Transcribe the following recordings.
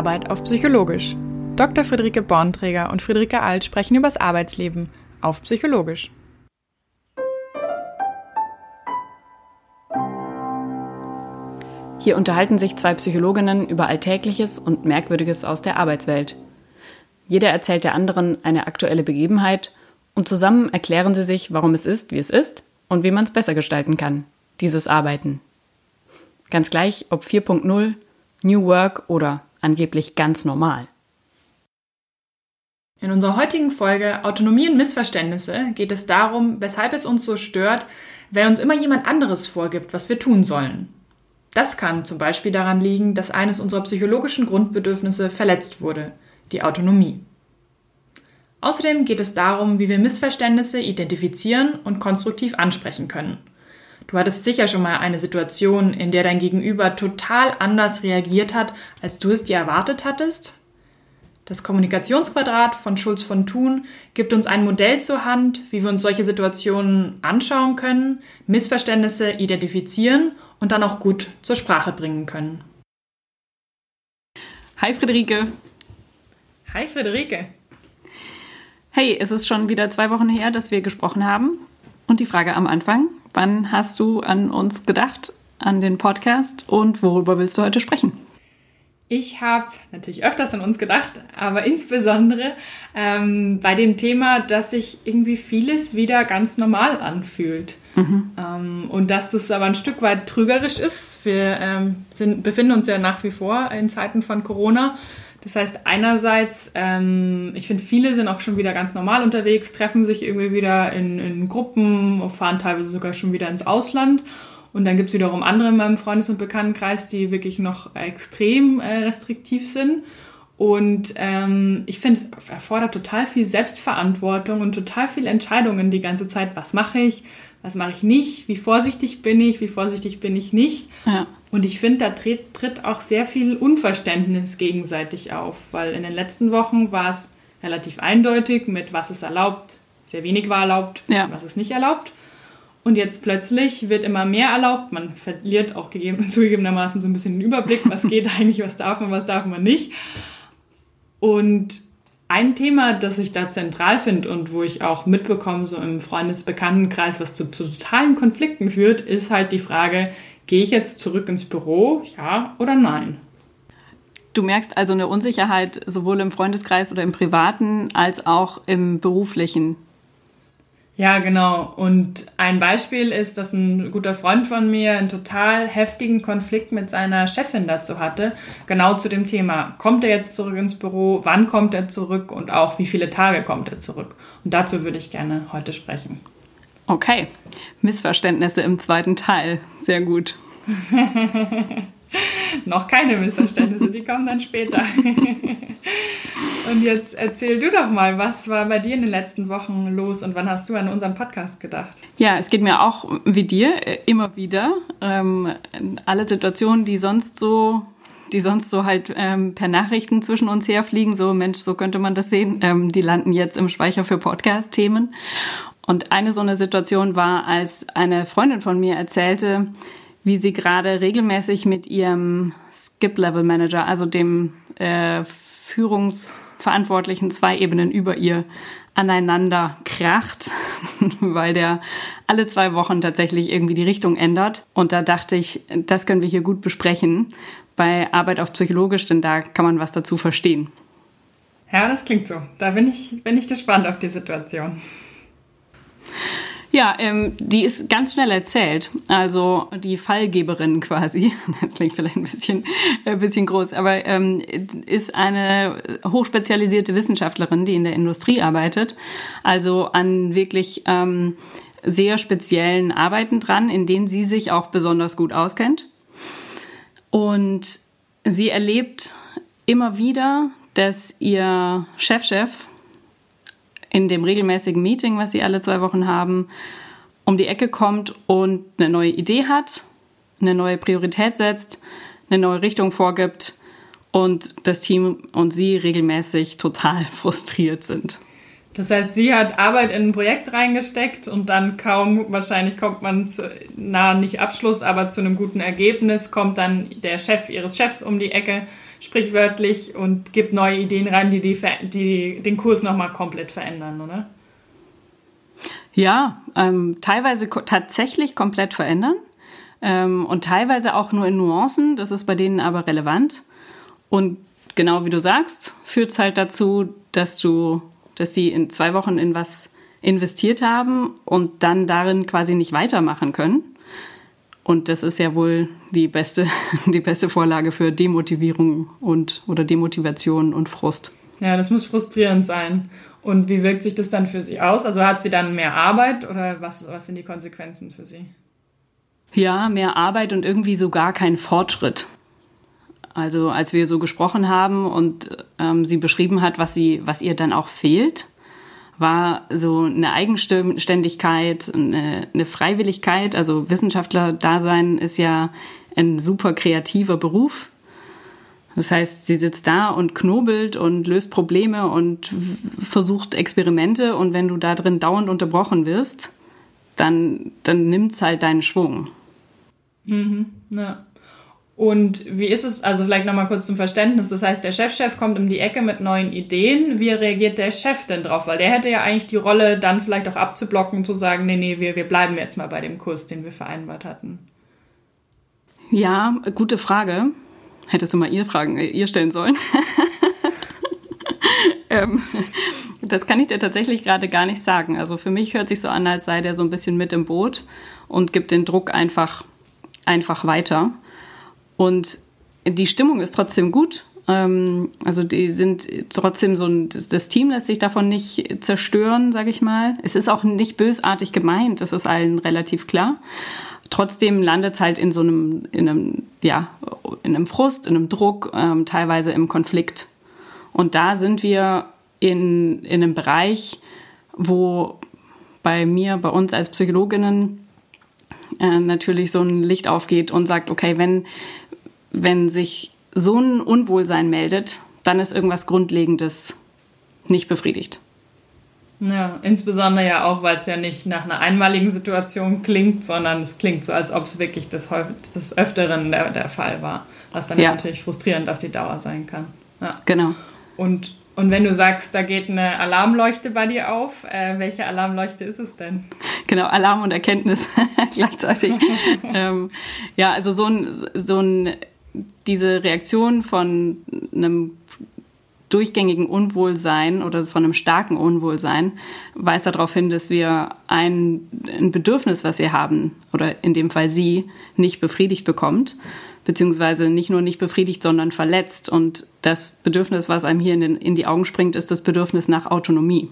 Arbeit auf Psychologisch. Dr. Friederike Bornträger und Friederike Alt sprechen über das Arbeitsleben auf Psychologisch. Hier unterhalten sich zwei Psychologinnen über Alltägliches und Merkwürdiges aus der Arbeitswelt. Jeder erzählt der anderen eine aktuelle Begebenheit und zusammen erklären sie sich, warum es ist, wie es ist und wie man es besser gestalten kann, dieses Arbeiten. Ganz gleich, ob 4.0, New Work oder angeblich ganz normal. In unserer heutigen Folge Autonomie und Missverständnisse geht es darum, weshalb es uns so stört, wenn uns immer jemand anderes vorgibt, was wir tun sollen. Das kann zum Beispiel daran liegen, dass eines unserer psychologischen Grundbedürfnisse verletzt wurde, die Autonomie. Außerdem geht es darum, wie wir Missverständnisse identifizieren und konstruktiv ansprechen können. Du hattest sicher schon mal eine Situation, in der dein Gegenüber total anders reagiert hat, als du es dir erwartet hattest? Das Kommunikationsquadrat von Schulz von Thun gibt uns ein Modell zur Hand, wie wir uns solche Situationen anschauen können, Missverständnisse identifizieren und dann auch gut zur Sprache bringen können. Hi Friederike. Hi Friederike. Hey, es ist schon wieder zwei Wochen her, dass wir gesprochen haben. Und die Frage am Anfang, wann hast du an uns gedacht, an den Podcast und worüber willst du heute sprechen? Ich habe natürlich öfters an uns gedacht, aber insbesondere ähm, bei dem Thema, dass sich irgendwie vieles wieder ganz normal anfühlt. Mhm. Ähm, und dass es aber ein Stück weit trügerisch ist. Wir ähm, sind, befinden uns ja nach wie vor in Zeiten von Corona. Das heißt, einerseits, ähm, ich finde, viele sind auch schon wieder ganz normal unterwegs, treffen sich irgendwie wieder in, in Gruppen, fahren teilweise sogar schon wieder ins Ausland. Und dann gibt es wiederum andere in meinem Freundes- und Bekanntenkreis, die wirklich noch extrem äh, restriktiv sind. Und ähm, ich finde, es erfordert total viel Selbstverantwortung und total viel Entscheidungen die ganze Zeit. Was mache ich? Was mache ich nicht? Wie vorsichtig bin ich? Wie vorsichtig bin ich nicht? Ja. Und ich finde, da tritt, tritt auch sehr viel Unverständnis gegenseitig auf, weil in den letzten Wochen war es relativ eindeutig mit was ist erlaubt, sehr wenig war erlaubt, ja. was ist nicht erlaubt. Und jetzt plötzlich wird immer mehr erlaubt. Man verliert auch gegeben, zugegebenermaßen so ein bisschen den Überblick, was geht eigentlich, was darf man, was darf man nicht. Und ein Thema, das ich da zentral finde und wo ich auch mitbekomme, so im Freundesbekanntenkreis, was zu, zu totalen Konflikten führt, ist halt die Frage, gehe ich jetzt zurück ins Büro, ja oder nein? Du merkst also eine Unsicherheit sowohl im Freundeskreis oder im privaten als auch im beruflichen. Ja, genau. Und ein Beispiel ist, dass ein guter Freund von mir einen total heftigen Konflikt mit seiner Chefin dazu hatte. Genau zu dem Thema, kommt er jetzt zurück ins Büro, wann kommt er zurück und auch wie viele Tage kommt er zurück. Und dazu würde ich gerne heute sprechen. Okay, Missverständnisse im zweiten Teil. Sehr gut. Noch keine Missverständnisse, die kommen dann später. und jetzt erzähl du doch mal, was war bei dir in den letzten Wochen los und wann hast du an unseren Podcast gedacht? Ja, es geht mir auch wie dir äh, immer wieder. Ähm, alle Situationen, die sonst so die sonst so halt ähm, per Nachrichten zwischen uns herfliegen, so Mensch, so könnte man das sehen, ähm, die landen jetzt im Speicher für Podcast-Themen. Und eine so eine Situation war, als eine Freundin von mir erzählte, wie sie gerade regelmäßig mit ihrem Skip-Level-Manager, also dem äh, Führungsverantwortlichen zwei Ebenen über ihr, aneinander kracht, weil der alle zwei Wochen tatsächlich irgendwie die Richtung ändert. Und da dachte ich, das können wir hier gut besprechen bei Arbeit auf Psychologisch, denn da kann man was dazu verstehen. Ja, das klingt so. Da bin ich, bin ich gespannt auf die Situation. Ja, ähm, die ist ganz schnell erzählt. Also die Fallgeberin quasi, das klingt vielleicht ein bisschen, ein bisschen groß, aber ähm, ist eine hochspezialisierte Wissenschaftlerin, die in der Industrie arbeitet. Also an wirklich ähm, sehr speziellen Arbeiten dran, in denen sie sich auch besonders gut auskennt. Und sie erlebt immer wieder, dass ihr Chefchef, -Chef, in dem regelmäßigen Meeting, was sie alle zwei Wochen haben, um die Ecke kommt und eine neue Idee hat, eine neue Priorität setzt, eine neue Richtung vorgibt und das Team und sie regelmäßig total frustriert sind. Das heißt, sie hat Arbeit in ein Projekt reingesteckt und dann kaum, wahrscheinlich kommt man zu, na, nicht Abschluss, aber zu einem guten Ergebnis, kommt dann der Chef ihres Chefs um die Ecke, sprichwörtlich, und gibt neue Ideen rein, die, die, die den Kurs nochmal komplett verändern, oder? Ja, ähm, teilweise ko tatsächlich komplett verändern ähm, und teilweise auch nur in Nuancen. Das ist bei denen aber relevant. Und genau wie du sagst, führt es halt dazu, dass du, dass sie in zwei Wochen in was investiert haben und dann darin quasi nicht weitermachen können. Und das ist ja wohl die beste, die beste Vorlage für Demotivierung und oder Demotivation und Frust. Ja, das muss frustrierend sein. Und wie wirkt sich das dann für sie aus? Also hat sie dann mehr Arbeit oder was, was sind die Konsequenzen für sie? Ja, mehr Arbeit und irgendwie so gar kein Fortschritt. Also als wir so gesprochen haben und ähm, sie beschrieben hat, was sie, was ihr dann auch fehlt, war so eine Eigenständigkeit, eine, eine Freiwilligkeit. Also Wissenschaftler-Dasein ist ja ein super kreativer Beruf. Das heißt, sie sitzt da und knobelt und löst Probleme und versucht Experimente und wenn du da drin dauernd unterbrochen wirst, dann, dann nimmt es halt deinen Schwung. Mhm, ja. Und wie ist es, also vielleicht nochmal kurz zum Verständnis, das heißt, der Chefchef -Chef kommt um die Ecke mit neuen Ideen. Wie reagiert der Chef denn drauf? Weil der hätte ja eigentlich die Rolle, dann vielleicht auch abzublocken zu sagen, nee, nee, wir, wir bleiben jetzt mal bei dem Kurs, den wir vereinbart hatten. Ja, gute Frage. Hättest du mal ihr Fragen, äh, ihr stellen sollen. ähm, das kann ich dir tatsächlich gerade gar nicht sagen. Also für mich hört sich so an, als sei der so ein bisschen mit im Boot und gibt den Druck einfach, einfach weiter. Und die Stimmung ist trotzdem gut. Ähm, also die sind trotzdem so ein, das Team lässt sich davon nicht zerstören, sage ich mal. Es ist auch nicht bösartig gemeint, das ist allen relativ klar. Trotzdem landet es halt in so einem, in einem, ja, in einem Frust, in einem Druck, ähm, teilweise im Konflikt. Und da sind wir in, in einem Bereich, wo bei mir, bei uns als Psychologinnen äh, natürlich so ein Licht aufgeht und sagt, okay, wenn, wenn sich so ein Unwohlsein meldet, dann ist irgendwas Grundlegendes nicht befriedigt. Ja, insbesondere ja auch, weil es ja nicht nach einer einmaligen Situation klingt, sondern es klingt so, als ob es wirklich des, des Öfteren der, der Fall war, was dann ja. natürlich frustrierend auf die Dauer sein kann. Ja. Genau. Und, und wenn du sagst, da geht eine Alarmleuchte bei dir auf, äh, welche Alarmleuchte ist es denn? Genau, Alarm und Erkenntnis gleichzeitig. ähm, ja, also so ein, so ein diese Reaktion von einem durchgängigen Unwohlsein oder von einem starken Unwohlsein weist darauf hin, dass wir ein, ein Bedürfnis, was wir haben, oder in dem Fall sie, nicht befriedigt bekommt, beziehungsweise nicht nur nicht befriedigt, sondern verletzt. Und das Bedürfnis, was einem hier in, den, in die Augen springt, ist das Bedürfnis nach Autonomie.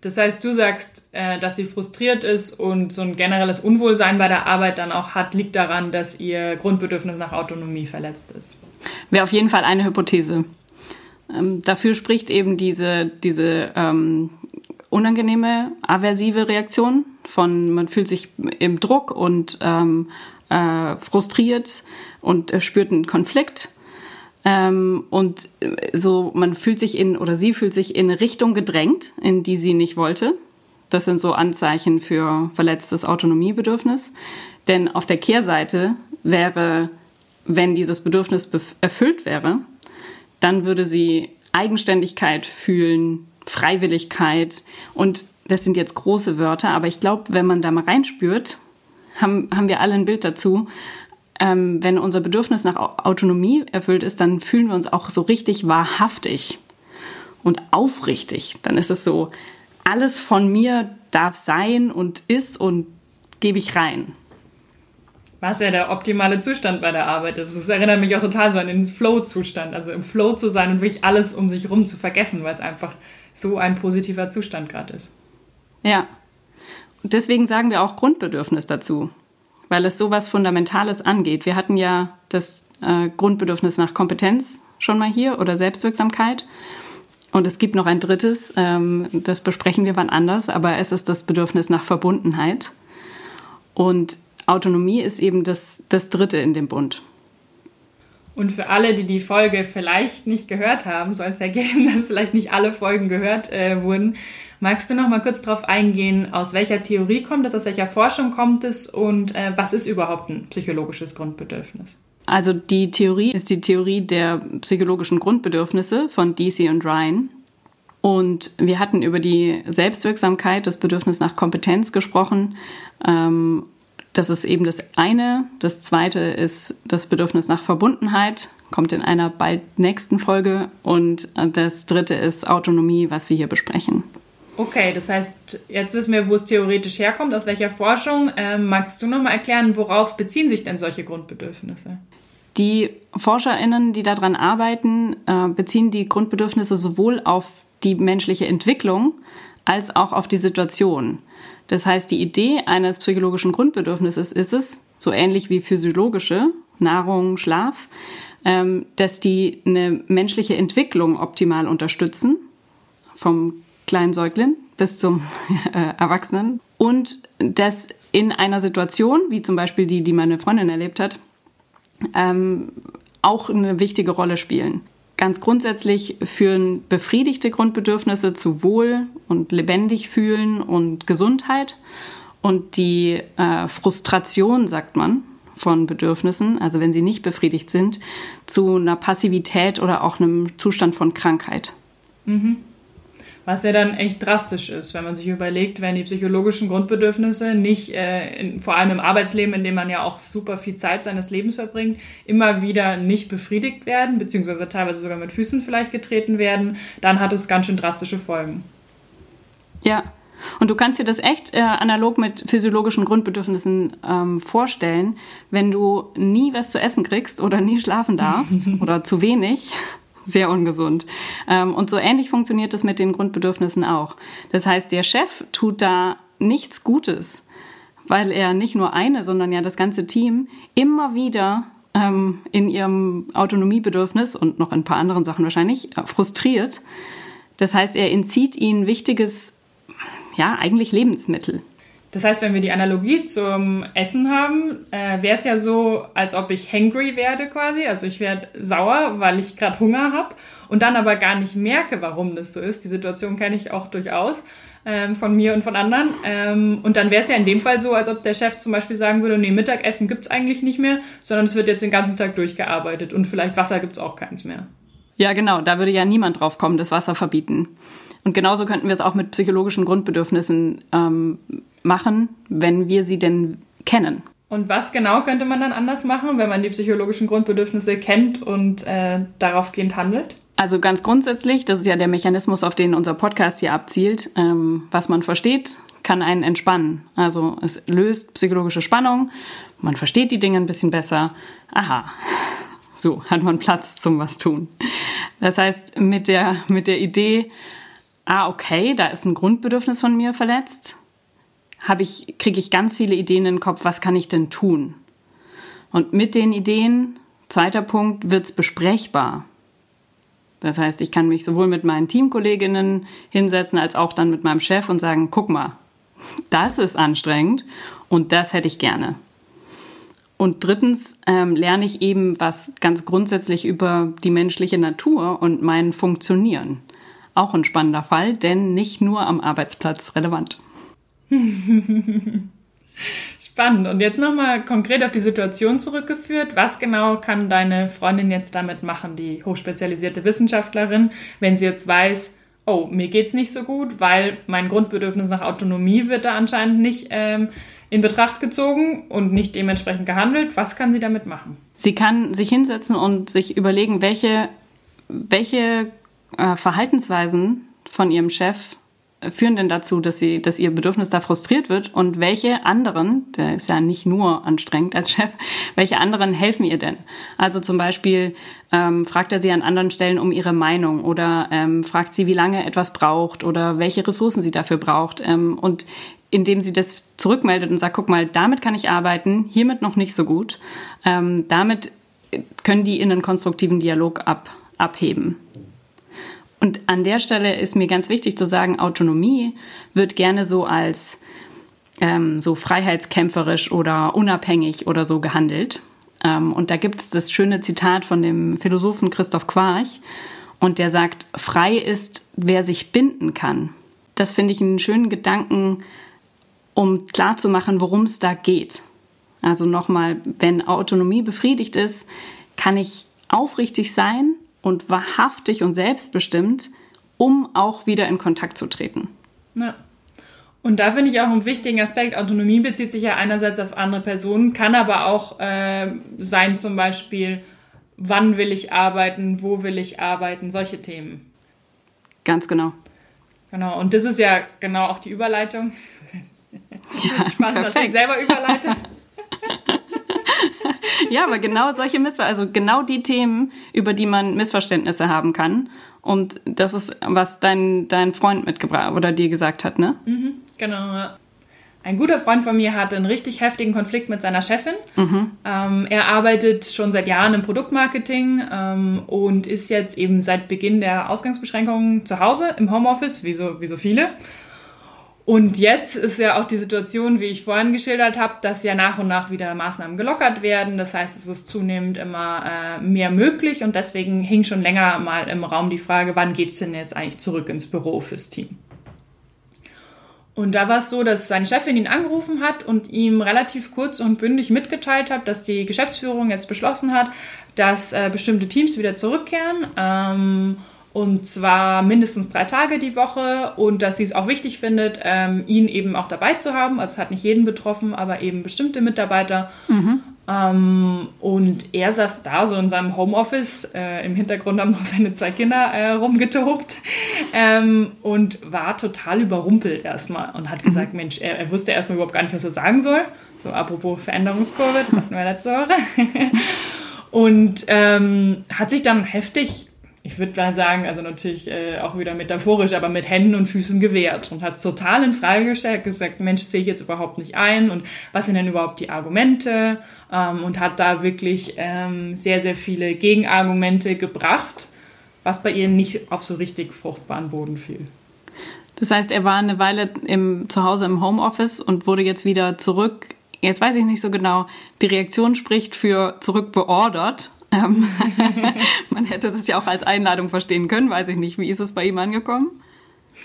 Das heißt, du sagst, äh, dass sie frustriert ist und so ein generelles Unwohlsein bei der Arbeit dann auch hat, liegt daran, dass ihr Grundbedürfnis nach Autonomie verletzt ist. Wäre auf jeden Fall eine Hypothese. Ähm, dafür spricht eben diese, diese ähm, unangenehme, aversive Reaktion von, man fühlt sich im Druck und ähm, äh, frustriert und äh, spürt einen Konflikt ähm, und äh, so, man fühlt sich in, oder sie fühlt sich in eine Richtung gedrängt, in die sie nicht wollte. Das sind so Anzeichen für verletztes Autonomiebedürfnis. Denn auf der Kehrseite wäre, wenn dieses Bedürfnis erfüllt wäre, dann würde sie Eigenständigkeit fühlen, Freiwilligkeit und das sind jetzt große Wörter, aber ich glaube, wenn man da mal reinspürt, haben, haben wir alle ein Bild dazu, ähm, wenn unser Bedürfnis nach Autonomie erfüllt ist, dann fühlen wir uns auch so richtig wahrhaftig und aufrichtig. Dann ist es so, alles von mir darf sein und ist und gebe ich rein. Was ja der optimale Zustand bei der Arbeit ist. Das erinnert mich auch total so an den Flow-Zustand. Also im Flow zu sein und wirklich alles um sich rum zu vergessen, weil es einfach so ein positiver Zustand gerade ist. Ja. Und deswegen sagen wir auch Grundbedürfnis dazu weil es sowas Fundamentales angeht. Wir hatten ja das äh, Grundbedürfnis nach Kompetenz schon mal hier oder Selbstwirksamkeit. Und es gibt noch ein drittes, ähm, das besprechen wir wann anders, aber es ist das Bedürfnis nach Verbundenheit. Und Autonomie ist eben das, das dritte in dem Bund. Und für alle, die die Folge vielleicht nicht gehört haben, soll es ja geben, dass vielleicht nicht alle Folgen gehört äh, wurden, Magst du noch mal kurz darauf eingehen, aus welcher Theorie kommt es, aus welcher Forschung kommt es und äh, was ist überhaupt ein psychologisches Grundbedürfnis? Also die Theorie ist die Theorie der psychologischen Grundbedürfnisse von DC und Ryan. Und wir hatten über die Selbstwirksamkeit, das Bedürfnis nach Kompetenz gesprochen. Ähm, das ist eben das eine. Das zweite ist das Bedürfnis nach Verbundenheit, kommt in einer bald nächsten Folge. Und das dritte ist Autonomie, was wir hier besprechen. Okay, das heißt, jetzt wissen wir, wo es theoretisch herkommt, aus welcher Forschung. Ähm, magst du nochmal erklären, worauf beziehen sich denn solche Grundbedürfnisse? Die ForscherInnen, die daran arbeiten, äh, beziehen die Grundbedürfnisse sowohl auf die menschliche Entwicklung als auch auf die Situation. Das heißt, die Idee eines psychologischen Grundbedürfnisses ist es, so ähnlich wie physiologische, Nahrung, Schlaf, ähm, dass die eine menschliche Entwicklung optimal unterstützen, vom kleinen Säugling bis zum äh, Erwachsenen. Und dass in einer Situation, wie zum Beispiel die, die meine Freundin erlebt hat, ähm, auch eine wichtige Rolle spielen. Ganz grundsätzlich führen befriedigte Grundbedürfnisse zu Wohl und lebendig fühlen und Gesundheit. Und die äh, Frustration, sagt man, von Bedürfnissen, also wenn sie nicht befriedigt sind, zu einer Passivität oder auch einem Zustand von Krankheit. Mhm. Was ja dann echt drastisch ist, wenn man sich überlegt, wenn die psychologischen Grundbedürfnisse nicht, äh, in, vor allem im Arbeitsleben, in dem man ja auch super viel Zeit seines Lebens verbringt, immer wieder nicht befriedigt werden, beziehungsweise teilweise sogar mit Füßen vielleicht getreten werden, dann hat es ganz schön drastische Folgen. Ja, und du kannst dir das echt äh, analog mit physiologischen Grundbedürfnissen ähm, vorstellen, wenn du nie was zu essen kriegst oder nie schlafen darfst oder zu wenig sehr ungesund. Ähm, und so ähnlich funktioniert es mit den Grundbedürfnissen auch. Das heißt, der Chef tut da nichts Gutes, weil er nicht nur eine, sondern ja das ganze Team immer wieder ähm, in ihrem Autonomiebedürfnis und noch ein paar anderen Sachen wahrscheinlich äh, frustriert. Das heißt, er entzieht ihnen wichtiges, ja, eigentlich Lebensmittel. Das heißt, wenn wir die Analogie zum Essen haben, äh, wäre es ja so, als ob ich hangry werde quasi. Also ich werde sauer, weil ich gerade Hunger habe und dann aber gar nicht merke, warum das so ist. Die Situation kenne ich auch durchaus ähm, von mir und von anderen. Ähm, und dann wäre es ja in dem Fall so, als ob der Chef zum Beispiel sagen würde, nee, Mittagessen gibt's eigentlich nicht mehr, sondern es wird jetzt den ganzen Tag durchgearbeitet und vielleicht Wasser gibt's auch keins mehr. Ja, genau. Da würde ja niemand drauf kommen, das Wasser verbieten. Und genauso könnten wir es auch mit psychologischen Grundbedürfnissen ähm, machen, wenn wir sie denn kennen. Und was genau könnte man dann anders machen, wenn man die psychologischen Grundbedürfnisse kennt und äh, daraufgehend handelt? Also ganz grundsätzlich, das ist ja der Mechanismus, auf den unser Podcast hier abzielt. Ähm, was man versteht, kann einen entspannen. Also es löst psychologische Spannung, man versteht die Dinge ein bisschen besser. Aha, so hat man Platz zum was tun. Das heißt, mit der, mit der Idee, ah, okay, da ist ein Grundbedürfnis von mir verletzt, habe ich, kriege ich ganz viele Ideen in den Kopf, was kann ich denn tun? Und mit den Ideen, zweiter Punkt, wird es besprechbar. Das heißt, ich kann mich sowohl mit meinen Teamkolleginnen hinsetzen, als auch dann mit meinem Chef und sagen, guck mal, das ist anstrengend und das hätte ich gerne. Und drittens ähm, lerne ich eben was ganz grundsätzlich über die menschliche Natur und mein Funktionieren. Auch ein spannender Fall, denn nicht nur am Arbeitsplatz relevant. Spannend. Und jetzt nochmal konkret auf die Situation zurückgeführt. Was genau kann deine Freundin jetzt damit machen, die hochspezialisierte Wissenschaftlerin, wenn sie jetzt weiß, oh, mir geht's nicht so gut, weil mein Grundbedürfnis nach Autonomie wird da anscheinend nicht ähm, in Betracht gezogen und nicht dementsprechend gehandelt. Was kann sie damit machen? Sie kann sich hinsetzen und sich überlegen, welche, welche äh, Verhaltensweisen von ihrem Chef führen denn dazu, dass sie, dass ihr Bedürfnis da frustriert wird und welche anderen, der ist ja nicht nur anstrengend als Chef, welche anderen helfen ihr denn? Also zum Beispiel ähm, fragt er sie an anderen Stellen um ihre Meinung oder ähm, fragt sie, wie lange etwas braucht oder welche Ressourcen sie dafür braucht ähm, und indem sie das zurückmeldet und sagt, guck mal, damit kann ich arbeiten, hiermit noch nicht so gut, ähm, damit können die in einen konstruktiven Dialog ab, abheben. Und an der Stelle ist mir ganz wichtig zu sagen, Autonomie wird gerne so als ähm, so freiheitskämpferisch oder unabhängig oder so gehandelt. Ähm, und da gibt es das schöne Zitat von dem Philosophen Christoph Quarch. Und der sagt, frei ist, wer sich binden kann. Das finde ich einen schönen Gedanken, um klarzumachen, worum es da geht. Also nochmal, wenn Autonomie befriedigt ist, kann ich aufrichtig sein und wahrhaftig und selbstbestimmt, um auch wieder in Kontakt zu treten. Ja. Und da finde ich auch einen wichtigen Aspekt. Autonomie bezieht sich ja einerseits auf andere Personen, kann aber auch äh, sein zum Beispiel, wann will ich arbeiten, wo will ich arbeiten, solche Themen. Ganz genau. Genau, und das ist ja genau auch die Überleitung. Ja, spannend, perfekt. dass ich selber überleite. ja, aber genau solche Missverständnisse, also genau die Themen, über die man Missverständnisse haben kann. Und das ist, was dein, dein Freund mitgebracht oder dir gesagt hat, ne? Mhm, genau. Ein guter Freund von mir hatte einen richtig heftigen Konflikt mit seiner Chefin. Mhm. Ähm, er arbeitet schon seit Jahren im Produktmarketing ähm, und ist jetzt eben seit Beginn der Ausgangsbeschränkungen zu Hause im Homeoffice, wie so, wie so viele. Und jetzt ist ja auch die Situation, wie ich vorhin geschildert habe, dass ja nach und nach wieder Maßnahmen gelockert werden. Das heißt, es ist zunehmend immer äh, mehr möglich und deswegen hing schon länger mal im Raum die Frage, wann geht es denn jetzt eigentlich zurück ins Büro fürs Team? Und da war es so, dass seine Chefin ihn angerufen hat und ihm relativ kurz und bündig mitgeteilt hat, dass die Geschäftsführung jetzt beschlossen hat, dass äh, bestimmte Teams wieder zurückkehren. Ähm, und zwar mindestens drei Tage die Woche und dass sie es auch wichtig findet, ähm, ihn eben auch dabei zu haben. Also es hat nicht jeden betroffen, aber eben bestimmte Mitarbeiter. Mhm. Ähm, und er saß da so in seinem Homeoffice. Äh, Im Hintergrund haben noch seine zwei Kinder äh, rumgetobt ähm, und war total überrumpelt erstmal und hat gesagt, mhm. Mensch, er, er wusste erstmal überhaupt gar nicht, was er sagen soll. So apropos Veränderungskurve, das hatten wir letzte Woche. und ähm, hat sich dann heftig ich würde mal sagen, also natürlich äh, auch wieder metaphorisch, aber mit Händen und Füßen gewehrt und hat es total in Frage gestellt, gesagt, Mensch, sehe ich jetzt überhaupt nicht ein und was sind denn überhaupt die Argumente ähm, und hat da wirklich ähm, sehr, sehr viele Gegenargumente gebracht, was bei ihr nicht auf so richtig fruchtbaren Boden fiel. Das heißt, er war eine Weile im, zu Hause im Homeoffice und wurde jetzt wieder zurück. Jetzt weiß ich nicht so genau. Die Reaktion spricht für zurückbeordert man hätte das ja auch als Einladung verstehen können, weiß ich nicht. Wie ist es bei ihm angekommen?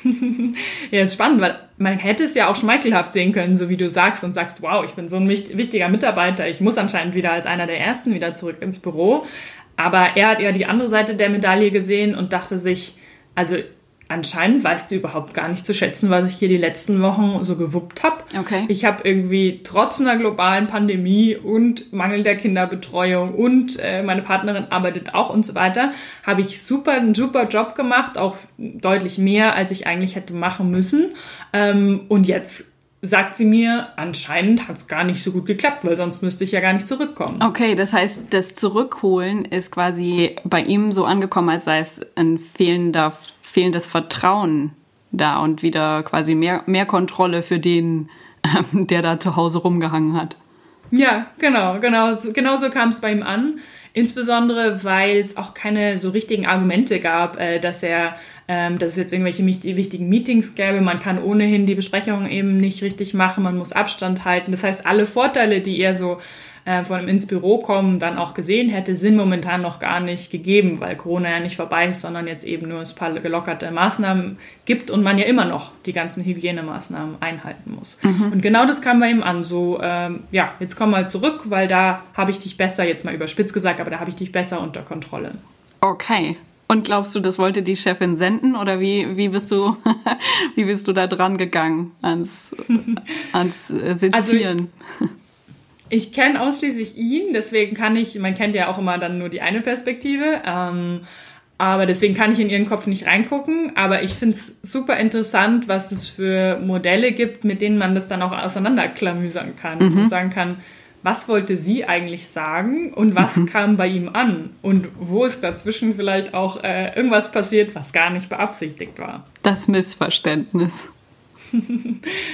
ja, ist spannend, weil man hätte es ja auch schmeichelhaft sehen können, so wie du sagst und sagst, wow, ich bin so ein wichtiger Mitarbeiter, ich muss anscheinend wieder als einer der Ersten wieder zurück ins Büro. Aber er hat ja die andere Seite der Medaille gesehen und dachte sich, also anscheinend weißt du überhaupt gar nicht zu schätzen, was ich hier die letzten Wochen so gewuppt habe. Okay. Ich habe irgendwie trotz einer globalen Pandemie und mangelnder Kinderbetreuung und äh, meine Partnerin arbeitet auch und so weiter, habe ich super einen super Job gemacht, auch deutlich mehr, als ich eigentlich hätte machen müssen. Ähm, und jetzt sagt sie mir, anscheinend hat es gar nicht so gut geklappt, weil sonst müsste ich ja gar nicht zurückkommen. Okay, das heißt, das Zurückholen ist quasi bei ihm so angekommen, als sei es ein fehlender fehlendes Vertrauen da und wieder quasi mehr, mehr Kontrolle für den, ähm, der da zu Hause rumgehangen hat. Ja, genau, genau, genau so kam es bei ihm an. Insbesondere, weil es auch keine so richtigen Argumente gab, äh, dass er, ähm, dass es jetzt irgendwelche wichtigen Meetings gäbe. Man kann ohnehin die Besprechung eben nicht richtig machen, man muss Abstand halten. Das heißt, alle Vorteile, die er so äh, von ins Büro kommen dann auch gesehen hätte, sind momentan noch gar nicht gegeben, weil Corona ja nicht vorbei ist, sondern jetzt eben nur ein paar gelockerte Maßnahmen gibt und man ja immer noch die ganzen Hygienemaßnahmen einhalten muss. Mhm. Und genau das kam bei ihm an. So, ähm, ja, jetzt komm mal zurück, weil da habe ich dich besser, jetzt mal überspitzt gesagt, aber da habe ich dich besser unter Kontrolle. Okay. Und glaubst du, das wollte die Chefin senden oder wie, wie, bist, du, wie bist du da dran gegangen ans, ans äh, Sezieren? Also, ich kenne ausschließlich ihn, deswegen kann ich, man kennt ja auch immer dann nur die eine Perspektive. Ähm, aber deswegen kann ich in ihren Kopf nicht reingucken. Aber ich finde es super interessant, was es für Modelle gibt, mit denen man das dann auch auseinanderklamüsern kann mhm. und sagen kann, was wollte sie eigentlich sagen und was mhm. kam bei ihm an und wo ist dazwischen vielleicht auch äh, irgendwas passiert, was gar nicht beabsichtigt war. Das Missverständnis.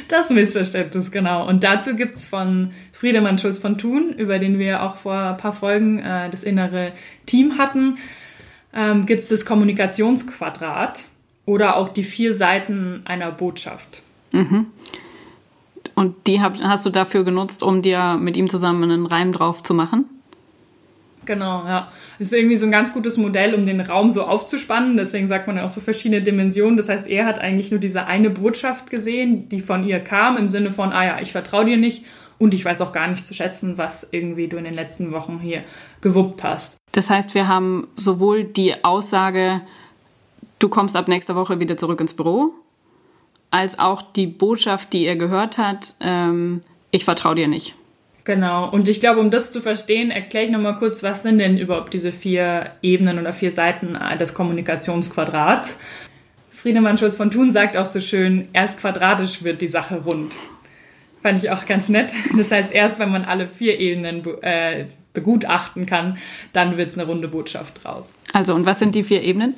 Das Missverständnis, genau. Und dazu gibt es von Friedemann Schulz von Thun, über den wir auch vor ein paar Folgen äh, das innere Team hatten, ähm, gibt es das Kommunikationsquadrat oder auch die vier Seiten einer Botschaft. Mhm. Und die hab, hast du dafür genutzt, um dir mit ihm zusammen einen Reim drauf zu machen? Genau, ja. Das ist irgendwie so ein ganz gutes Modell, um den Raum so aufzuspannen. Deswegen sagt man ja auch so verschiedene Dimensionen. Das heißt, er hat eigentlich nur diese eine Botschaft gesehen, die von ihr kam, im Sinne von, ah ja, ich vertraue dir nicht Und ich weiß auch gar nicht zu schätzen, was irgendwie du in den letzten Wochen hier gewuppt hast. Das heißt, wir haben sowohl die Aussage, du kommst ab nächster Woche wieder zurück ins Büro, als auch die Botschaft, die er gehört hat, ähm, ich vertraue dir nicht. Genau, und ich glaube, um das zu verstehen, erkläre ich nochmal kurz, was sind denn überhaupt diese vier Ebenen oder vier Seiten des Kommunikationsquadrats. Friedemann Schulz von Thun sagt auch so schön, erst quadratisch wird die Sache rund. Fand ich auch ganz nett. Das heißt, erst wenn man alle vier Ebenen äh, begutachten kann, dann wird es eine runde Botschaft draus. Also, und was sind die vier Ebenen?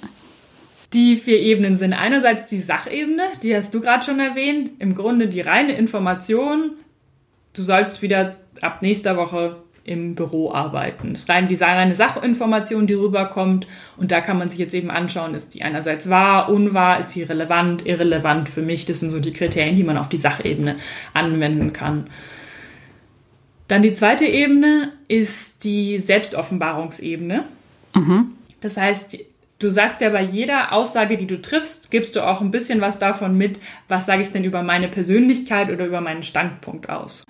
Die vier Ebenen sind einerseits die Sachebene, die hast du gerade schon erwähnt, im Grunde die reine Information, du sollst wieder ab nächster Woche im Büro arbeiten. Das ist rein die reine Sachinformation, die rüberkommt. Und da kann man sich jetzt eben anschauen, ist die einerseits wahr, unwahr, ist die relevant, irrelevant für mich. Das sind so die Kriterien, die man auf die Sachebene anwenden kann. Dann die zweite Ebene ist die Selbstoffenbarungsebene. Mhm. Das heißt, du sagst ja bei jeder Aussage, die du triffst, gibst du auch ein bisschen was davon mit, was sage ich denn über meine Persönlichkeit oder über meinen Standpunkt aus.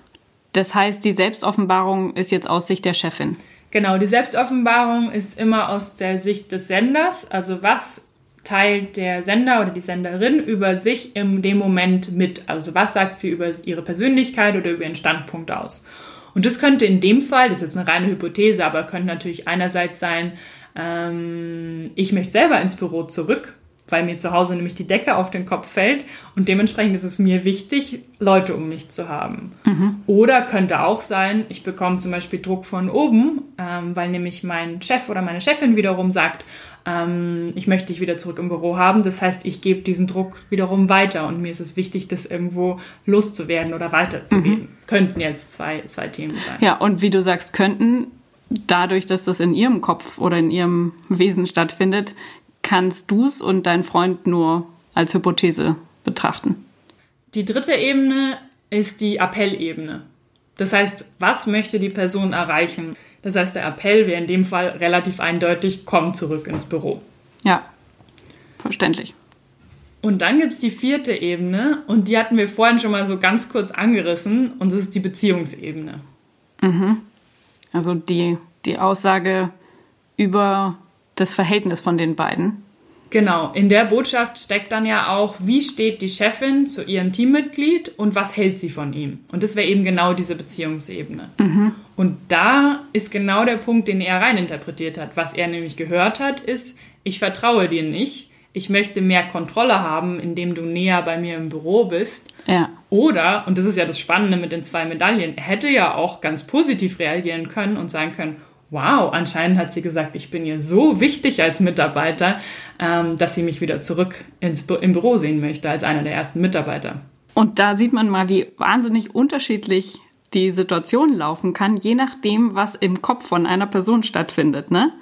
Das heißt, die Selbstoffenbarung ist jetzt aus Sicht der Chefin. Genau, die Selbstoffenbarung ist immer aus der Sicht des Senders. Also was teilt der Sender oder die Senderin über sich in dem Moment mit? Also was sagt sie über ihre Persönlichkeit oder über ihren Standpunkt aus? Und das könnte in dem Fall, das ist jetzt eine reine Hypothese, aber könnte natürlich einerseits sein, ähm, ich möchte selber ins Büro zurück weil mir zu Hause nämlich die Decke auf den Kopf fällt und dementsprechend ist es mir wichtig, Leute um mich zu haben. Mhm. Oder könnte auch sein, ich bekomme zum Beispiel Druck von oben, ähm, weil nämlich mein Chef oder meine Chefin wiederum sagt, ähm, ich möchte dich wieder zurück im Büro haben. Das heißt, ich gebe diesen Druck wiederum weiter und mir ist es wichtig, das irgendwo loszuwerden oder weiterzugeben. Mhm. Könnten jetzt zwei, zwei Themen sein. Ja, und wie du sagst, könnten, dadurch, dass das in ihrem Kopf oder in ihrem Wesen stattfindet, kannst du es und dein Freund nur als Hypothese betrachten. Die dritte Ebene ist die Appellebene. Das heißt, was möchte die Person erreichen? Das heißt, der Appell wäre in dem Fall relativ eindeutig, komm zurück ins Büro. Ja, verständlich. Und dann gibt es die vierte Ebene und die hatten wir vorhin schon mal so ganz kurz angerissen und das ist die Beziehungsebene. Mhm. Also die, die Aussage über das Verhältnis von den beiden. Genau, in der Botschaft steckt dann ja auch, wie steht die Chefin zu ihrem Teammitglied und was hält sie von ihm. Und das wäre eben genau diese Beziehungsebene. Mhm. Und da ist genau der Punkt, den er reininterpretiert hat. Was er nämlich gehört hat, ist, ich vertraue dir nicht, ich möchte mehr Kontrolle haben, indem du näher bei mir im Büro bist. Ja. Oder, und das ist ja das Spannende mit den zwei Medaillen, hätte ja auch ganz positiv reagieren können und sagen können, wow, anscheinend hat sie gesagt, ich bin ihr so wichtig als Mitarbeiter, ähm, dass sie mich wieder zurück ins im Büro sehen möchte als einer der ersten Mitarbeiter. Und da sieht man mal, wie wahnsinnig unterschiedlich die Situation laufen kann, je nachdem, was im Kopf von einer Person stattfindet. Ne?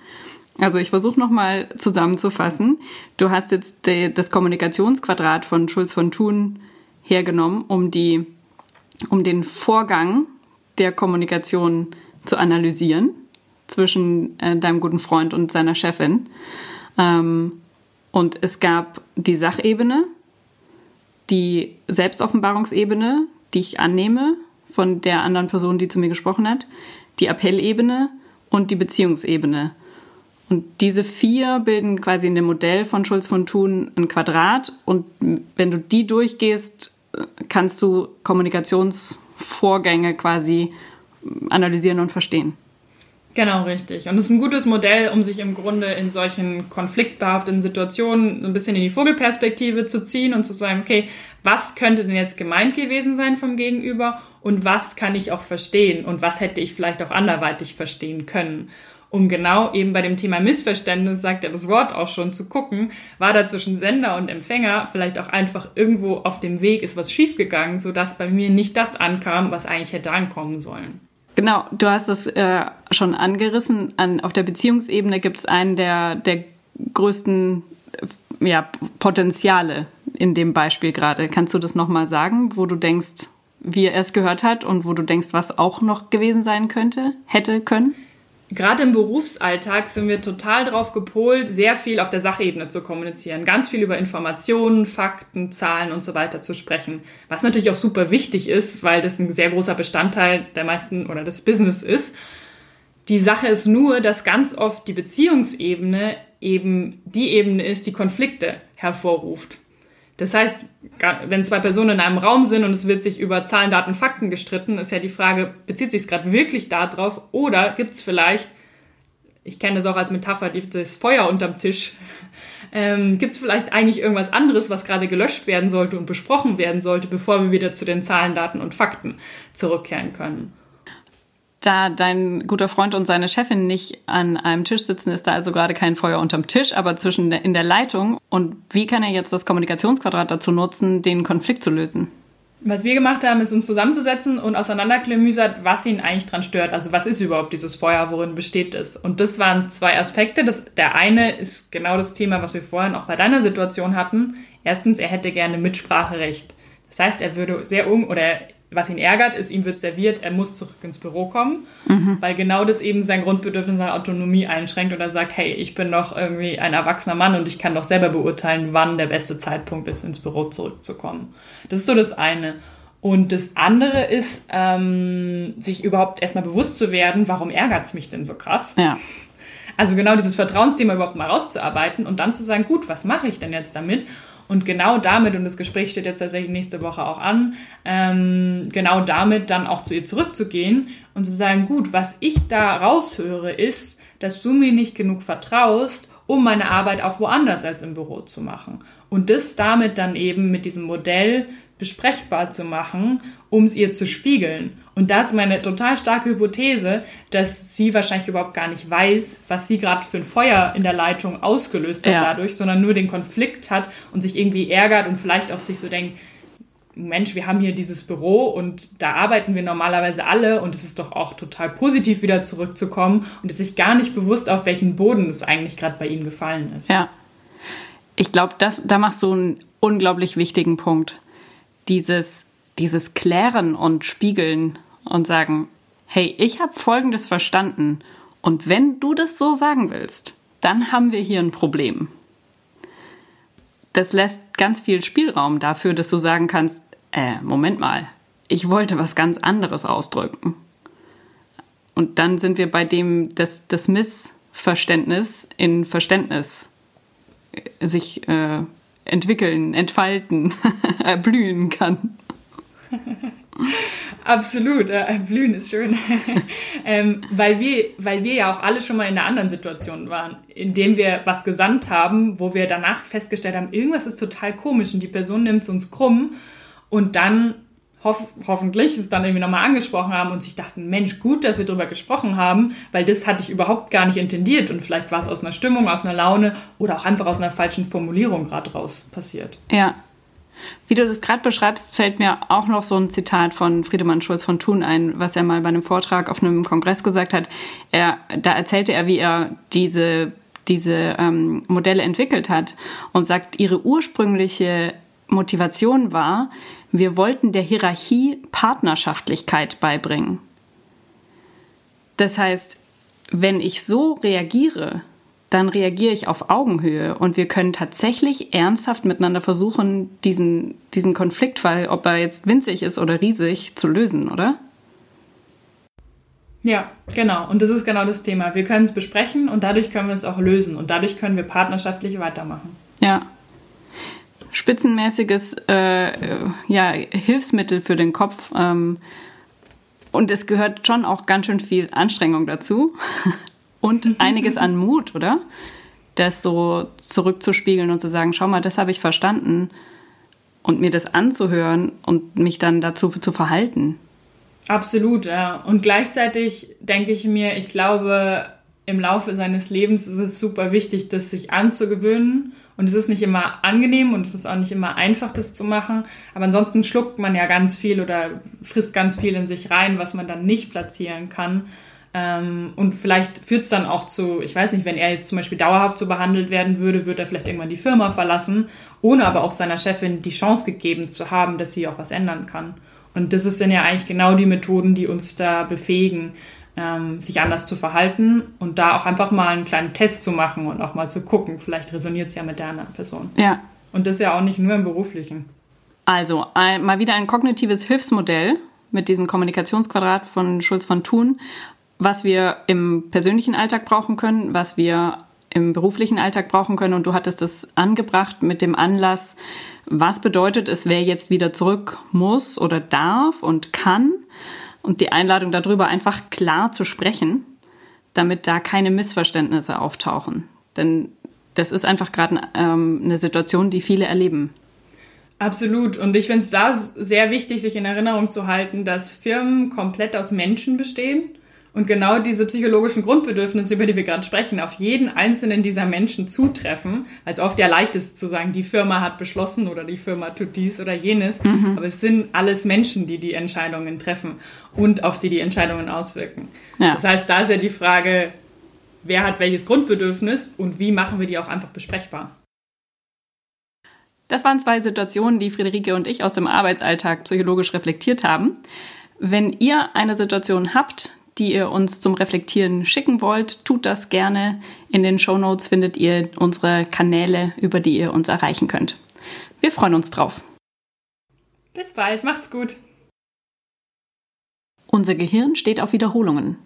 Also ich versuche nochmal zusammenzufassen. Du hast jetzt die, das Kommunikationsquadrat von Schulz von Thun hergenommen, um, die, um den Vorgang der Kommunikation zu analysieren zwischen äh, deinem guten Freund und seiner Chefin. Ähm, und es gab die Sachebene, die Selbstoffenbarungsebene, die ich annehme von der anderen Person, die zu mir gesprochen hat, die Appellebene und die Beziehungsebene. Und diese vier bilden quasi in dem Modell von Schulz von Thun ein Quadrat. Und wenn du die durchgehst, kannst du Kommunikationsvorgänge quasi analysieren und verstehen. Genau, richtig. Und es ist ein gutes Modell, um sich im Grunde in solchen konfliktbehafteten Situationen ein bisschen in die Vogelperspektive zu ziehen und zu sagen, okay, was könnte denn jetzt gemeint gewesen sein vom Gegenüber und was kann ich auch verstehen und was hätte ich vielleicht auch anderweitig verstehen können. Um genau eben bei dem Thema Missverständnis, sagt ja das Wort auch schon, zu gucken, war da zwischen Sender und Empfänger vielleicht auch einfach irgendwo auf dem Weg ist was schiefgegangen, sodass bei mir nicht das ankam, was eigentlich hätte ankommen sollen. Genau, du hast es äh, schon angerissen. An, auf der Beziehungsebene gibt es einen der, der größten äh, ja, Potenziale in dem Beispiel gerade. Kannst du das nochmal sagen, wo du denkst, wie er es gehört hat und wo du denkst, was auch noch gewesen sein könnte, hätte können? Gerade im Berufsalltag sind wir total drauf gepolt, sehr viel auf der Sachebene zu kommunizieren, ganz viel über Informationen, Fakten, Zahlen und so weiter zu sprechen. Was natürlich auch super wichtig ist, weil das ein sehr großer Bestandteil der meisten oder des Business ist. Die Sache ist nur, dass ganz oft die Beziehungsebene eben die Ebene ist, die Konflikte hervorruft. Das heißt, wenn zwei Personen in einem Raum sind und es wird sich über Zahlen, Daten, Fakten gestritten, ist ja die Frage, bezieht sich es gerade wirklich darauf oder gibt es vielleicht, ich kenne das auch als Metapher, das Feuer unterm Tisch, ähm, gibt es vielleicht eigentlich irgendwas anderes, was gerade gelöscht werden sollte und besprochen werden sollte, bevor wir wieder zu den Zahlen, Daten und Fakten zurückkehren können da dein guter Freund und seine Chefin nicht an einem Tisch sitzen, ist da also gerade kein Feuer unterm Tisch, aber zwischen der, in der Leitung. Und wie kann er jetzt das Kommunikationsquadrat dazu nutzen, den Konflikt zu lösen? Was wir gemacht haben, ist uns zusammenzusetzen und auseinanderklamüsert, was ihn eigentlich dran stört. Also was ist überhaupt dieses Feuer, worin besteht es? Und das waren zwei Aspekte. Das, der eine ist genau das Thema, was wir vorhin auch bei deiner Situation hatten. Erstens, er hätte gerne Mitspracherecht. Das heißt, er würde sehr um oder was ihn ärgert, ist, ihm wird serviert, er muss zurück ins Büro kommen, mhm. weil genau das eben sein Grundbedürfnis nach Autonomie einschränkt und er sagt, hey, ich bin doch irgendwie ein erwachsener Mann und ich kann doch selber beurteilen, wann der beste Zeitpunkt ist, ins Büro zurückzukommen. Das ist so das eine. Und das andere ist, ähm, sich überhaupt erstmal bewusst zu werden, warum ärgert es mich denn so krass? Ja. Also genau dieses Vertrauensthema überhaupt mal rauszuarbeiten und dann zu sagen, gut, was mache ich denn jetzt damit? Und genau damit, und das Gespräch steht jetzt tatsächlich nächste Woche auch an, ähm, genau damit dann auch zu ihr zurückzugehen und zu sagen, gut, was ich da raushöre, ist, dass du mir nicht genug vertraust, um meine Arbeit auch woanders als im Büro zu machen. Und das damit dann eben mit diesem Modell besprechbar zu machen, um es ihr zu spiegeln. Und das ist meine total starke Hypothese, dass sie wahrscheinlich überhaupt gar nicht weiß, was sie gerade für ein Feuer in der Leitung ausgelöst hat ja. dadurch, sondern nur den Konflikt hat und sich irgendwie ärgert und vielleicht auch sich so denkt, Mensch, wir haben hier dieses Büro und da arbeiten wir normalerweise alle und es ist doch auch total positiv wieder zurückzukommen und ist sich gar nicht bewusst, auf welchen Boden es eigentlich gerade bei ihm gefallen ist. Ja. Ich glaube, da machst du einen unglaublich wichtigen Punkt dieses, dieses Klären und Spiegeln und sagen, hey, ich habe Folgendes verstanden und wenn du das so sagen willst, dann haben wir hier ein Problem. Das lässt ganz viel Spielraum dafür, dass du sagen kannst, äh, Moment mal, ich wollte was ganz anderes ausdrücken. Und dann sind wir bei dem, dass das Missverständnis in Verständnis äh, sich äh, entwickeln, entfalten, erblühen kann. Absolut, äh, blühen ist schön. ähm, weil, wir, weil wir ja auch alle schon mal in einer anderen Situation waren, in dem wir was gesandt haben, wo wir danach festgestellt haben, irgendwas ist total komisch und die Person nimmt es uns krumm und dann hoff hoffentlich es dann irgendwie nochmal angesprochen haben und sich dachten, Mensch, gut, dass wir darüber gesprochen haben, weil das hatte ich überhaupt gar nicht intendiert und vielleicht war es aus einer Stimmung, aus einer Laune oder auch einfach aus einer falschen Formulierung gerade raus passiert. Ja. Wie du das gerade beschreibst, fällt mir auch noch so ein Zitat von Friedemann Schulz von Thun ein, was er mal bei einem Vortrag auf einem Kongress gesagt hat. Er, da erzählte er, wie er diese, diese ähm, Modelle entwickelt hat und sagt, ihre ursprüngliche Motivation war, wir wollten der Hierarchie Partnerschaftlichkeit beibringen. Das heißt, wenn ich so reagiere, dann reagiere ich auf Augenhöhe und wir können tatsächlich ernsthaft miteinander versuchen, diesen, diesen Konfliktfall, ob er jetzt winzig ist oder riesig, zu lösen, oder? Ja, genau. Und das ist genau das Thema. Wir können es besprechen und dadurch können wir es auch lösen und dadurch können wir partnerschaftlich weitermachen. Ja, spitzenmäßiges äh, ja, Hilfsmittel für den Kopf. Ähm, und es gehört schon auch ganz schön viel Anstrengung dazu und einiges an Mut, oder? Das so zurückzuspiegeln und zu sagen, schau mal, das habe ich verstanden und mir das anzuhören und mich dann dazu zu verhalten. Absolut, ja. Und gleichzeitig denke ich mir, ich glaube, im Laufe seines Lebens ist es super wichtig, das sich anzugewöhnen und es ist nicht immer angenehm und es ist auch nicht immer einfach, das zu machen. Aber ansonsten schluckt man ja ganz viel oder frisst ganz viel in sich rein, was man dann nicht platzieren kann. Ähm, und vielleicht führt es dann auch zu, ich weiß nicht, wenn er jetzt zum Beispiel dauerhaft so behandelt werden würde, würde er vielleicht irgendwann die Firma verlassen, ohne aber auch seiner Chefin die Chance gegeben zu haben, dass sie auch was ändern kann. Und das sind ja eigentlich genau die Methoden, die uns da befähigen, ähm, sich anders zu verhalten und da auch einfach mal einen kleinen Test zu machen und auch mal zu gucken. Vielleicht resoniert es ja mit der anderen Person. Ja. Und das ja auch nicht nur im Beruflichen. Also ein, mal wieder ein kognitives Hilfsmodell mit diesem Kommunikationsquadrat von Schulz von Thun, was wir im persönlichen Alltag brauchen können, was wir im beruflichen Alltag brauchen können. Und du hattest es angebracht mit dem Anlass, was bedeutet es, wer jetzt wieder zurück muss oder darf und kann. Und die Einladung darüber einfach klar zu sprechen, damit da keine Missverständnisse auftauchen. Denn das ist einfach gerade ähm, eine Situation, die viele erleben. Absolut. Und ich finde es da sehr wichtig, sich in Erinnerung zu halten, dass Firmen komplett aus Menschen bestehen und genau diese psychologischen Grundbedürfnisse, über die wir gerade sprechen, auf jeden einzelnen dieser Menschen zutreffen, als oft ja leicht ist zu sagen, die Firma hat beschlossen oder die Firma tut dies oder jenes, mhm. aber es sind alles Menschen, die die Entscheidungen treffen und auf die die Entscheidungen auswirken. Ja. Das heißt, da ist ja die Frage, wer hat welches Grundbedürfnis und wie machen wir die auch einfach besprechbar. Das waren zwei Situationen, die Friederike und ich aus dem Arbeitsalltag psychologisch reflektiert haben. Wenn ihr eine Situation habt, die ihr uns zum Reflektieren schicken wollt, tut das gerne. In den Show Notes findet ihr unsere Kanäle, über die ihr uns erreichen könnt. Wir freuen uns drauf. Bis bald, macht's gut. Unser Gehirn steht auf Wiederholungen.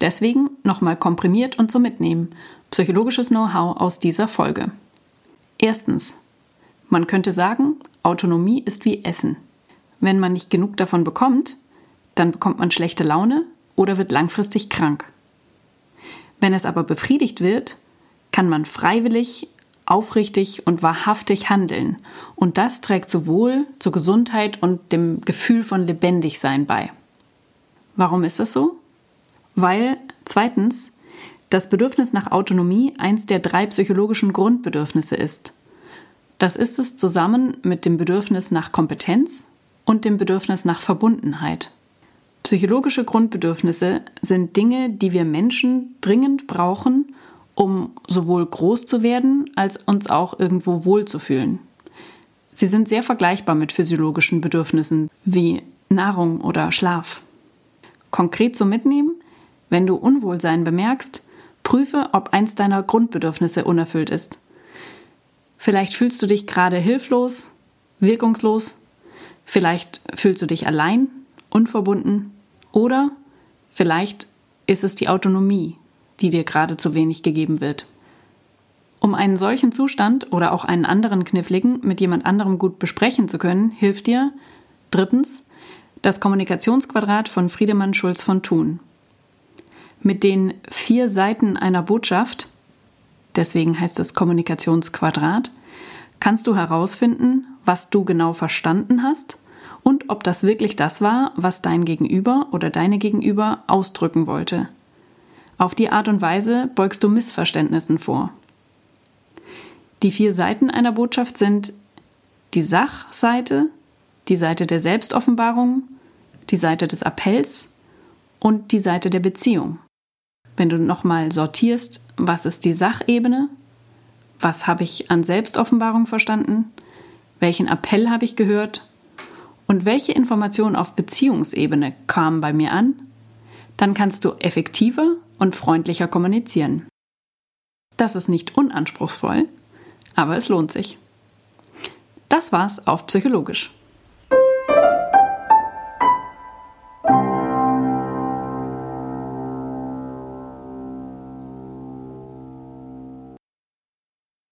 Deswegen nochmal komprimiert und zum Mitnehmen psychologisches Know-how aus dieser Folge. Erstens. Man könnte sagen, Autonomie ist wie Essen. Wenn man nicht genug davon bekommt, dann bekommt man schlechte Laune, oder wird langfristig krank. Wenn es aber befriedigt wird, kann man freiwillig, aufrichtig und wahrhaftig handeln. Und das trägt sowohl zur Gesundheit und dem Gefühl von Lebendigsein bei. Warum ist das so? Weil zweitens das Bedürfnis nach Autonomie eins der drei psychologischen Grundbedürfnisse ist. Das ist es zusammen mit dem Bedürfnis nach Kompetenz und dem Bedürfnis nach Verbundenheit. Psychologische Grundbedürfnisse sind Dinge, die wir Menschen dringend brauchen, um sowohl groß zu werden, als uns auch irgendwo wohlzufühlen. Sie sind sehr vergleichbar mit physiologischen Bedürfnissen wie Nahrung oder Schlaf. Konkret zum Mitnehmen, wenn du Unwohlsein bemerkst, prüfe, ob eins deiner Grundbedürfnisse unerfüllt ist. Vielleicht fühlst du dich gerade hilflos, wirkungslos, vielleicht fühlst du dich allein, unverbunden oder vielleicht ist es die Autonomie, die dir gerade zu wenig gegeben wird. Um einen solchen Zustand oder auch einen anderen kniffligen mit jemand anderem gut besprechen zu können, hilft dir drittens das Kommunikationsquadrat von Friedemann Schulz von Thun. Mit den vier Seiten einer Botschaft, deswegen heißt es Kommunikationsquadrat, kannst du herausfinden, was du genau verstanden hast und ob das wirklich das war, was dein Gegenüber oder deine Gegenüber ausdrücken wollte. Auf die Art und Weise beugst du Missverständnissen vor. Die vier Seiten einer Botschaft sind die Sachseite, die Seite der Selbstoffenbarung, die Seite des Appells und die Seite der Beziehung. Wenn du nochmal sortierst, was ist die Sachebene, was habe ich an Selbstoffenbarung verstanden, welchen Appell habe ich gehört und welche Informationen auf Beziehungsebene kamen bei mir an, dann kannst du effektiver und freundlicher kommunizieren. Das ist nicht unanspruchsvoll, aber es lohnt sich. Das war's auf Psychologisch.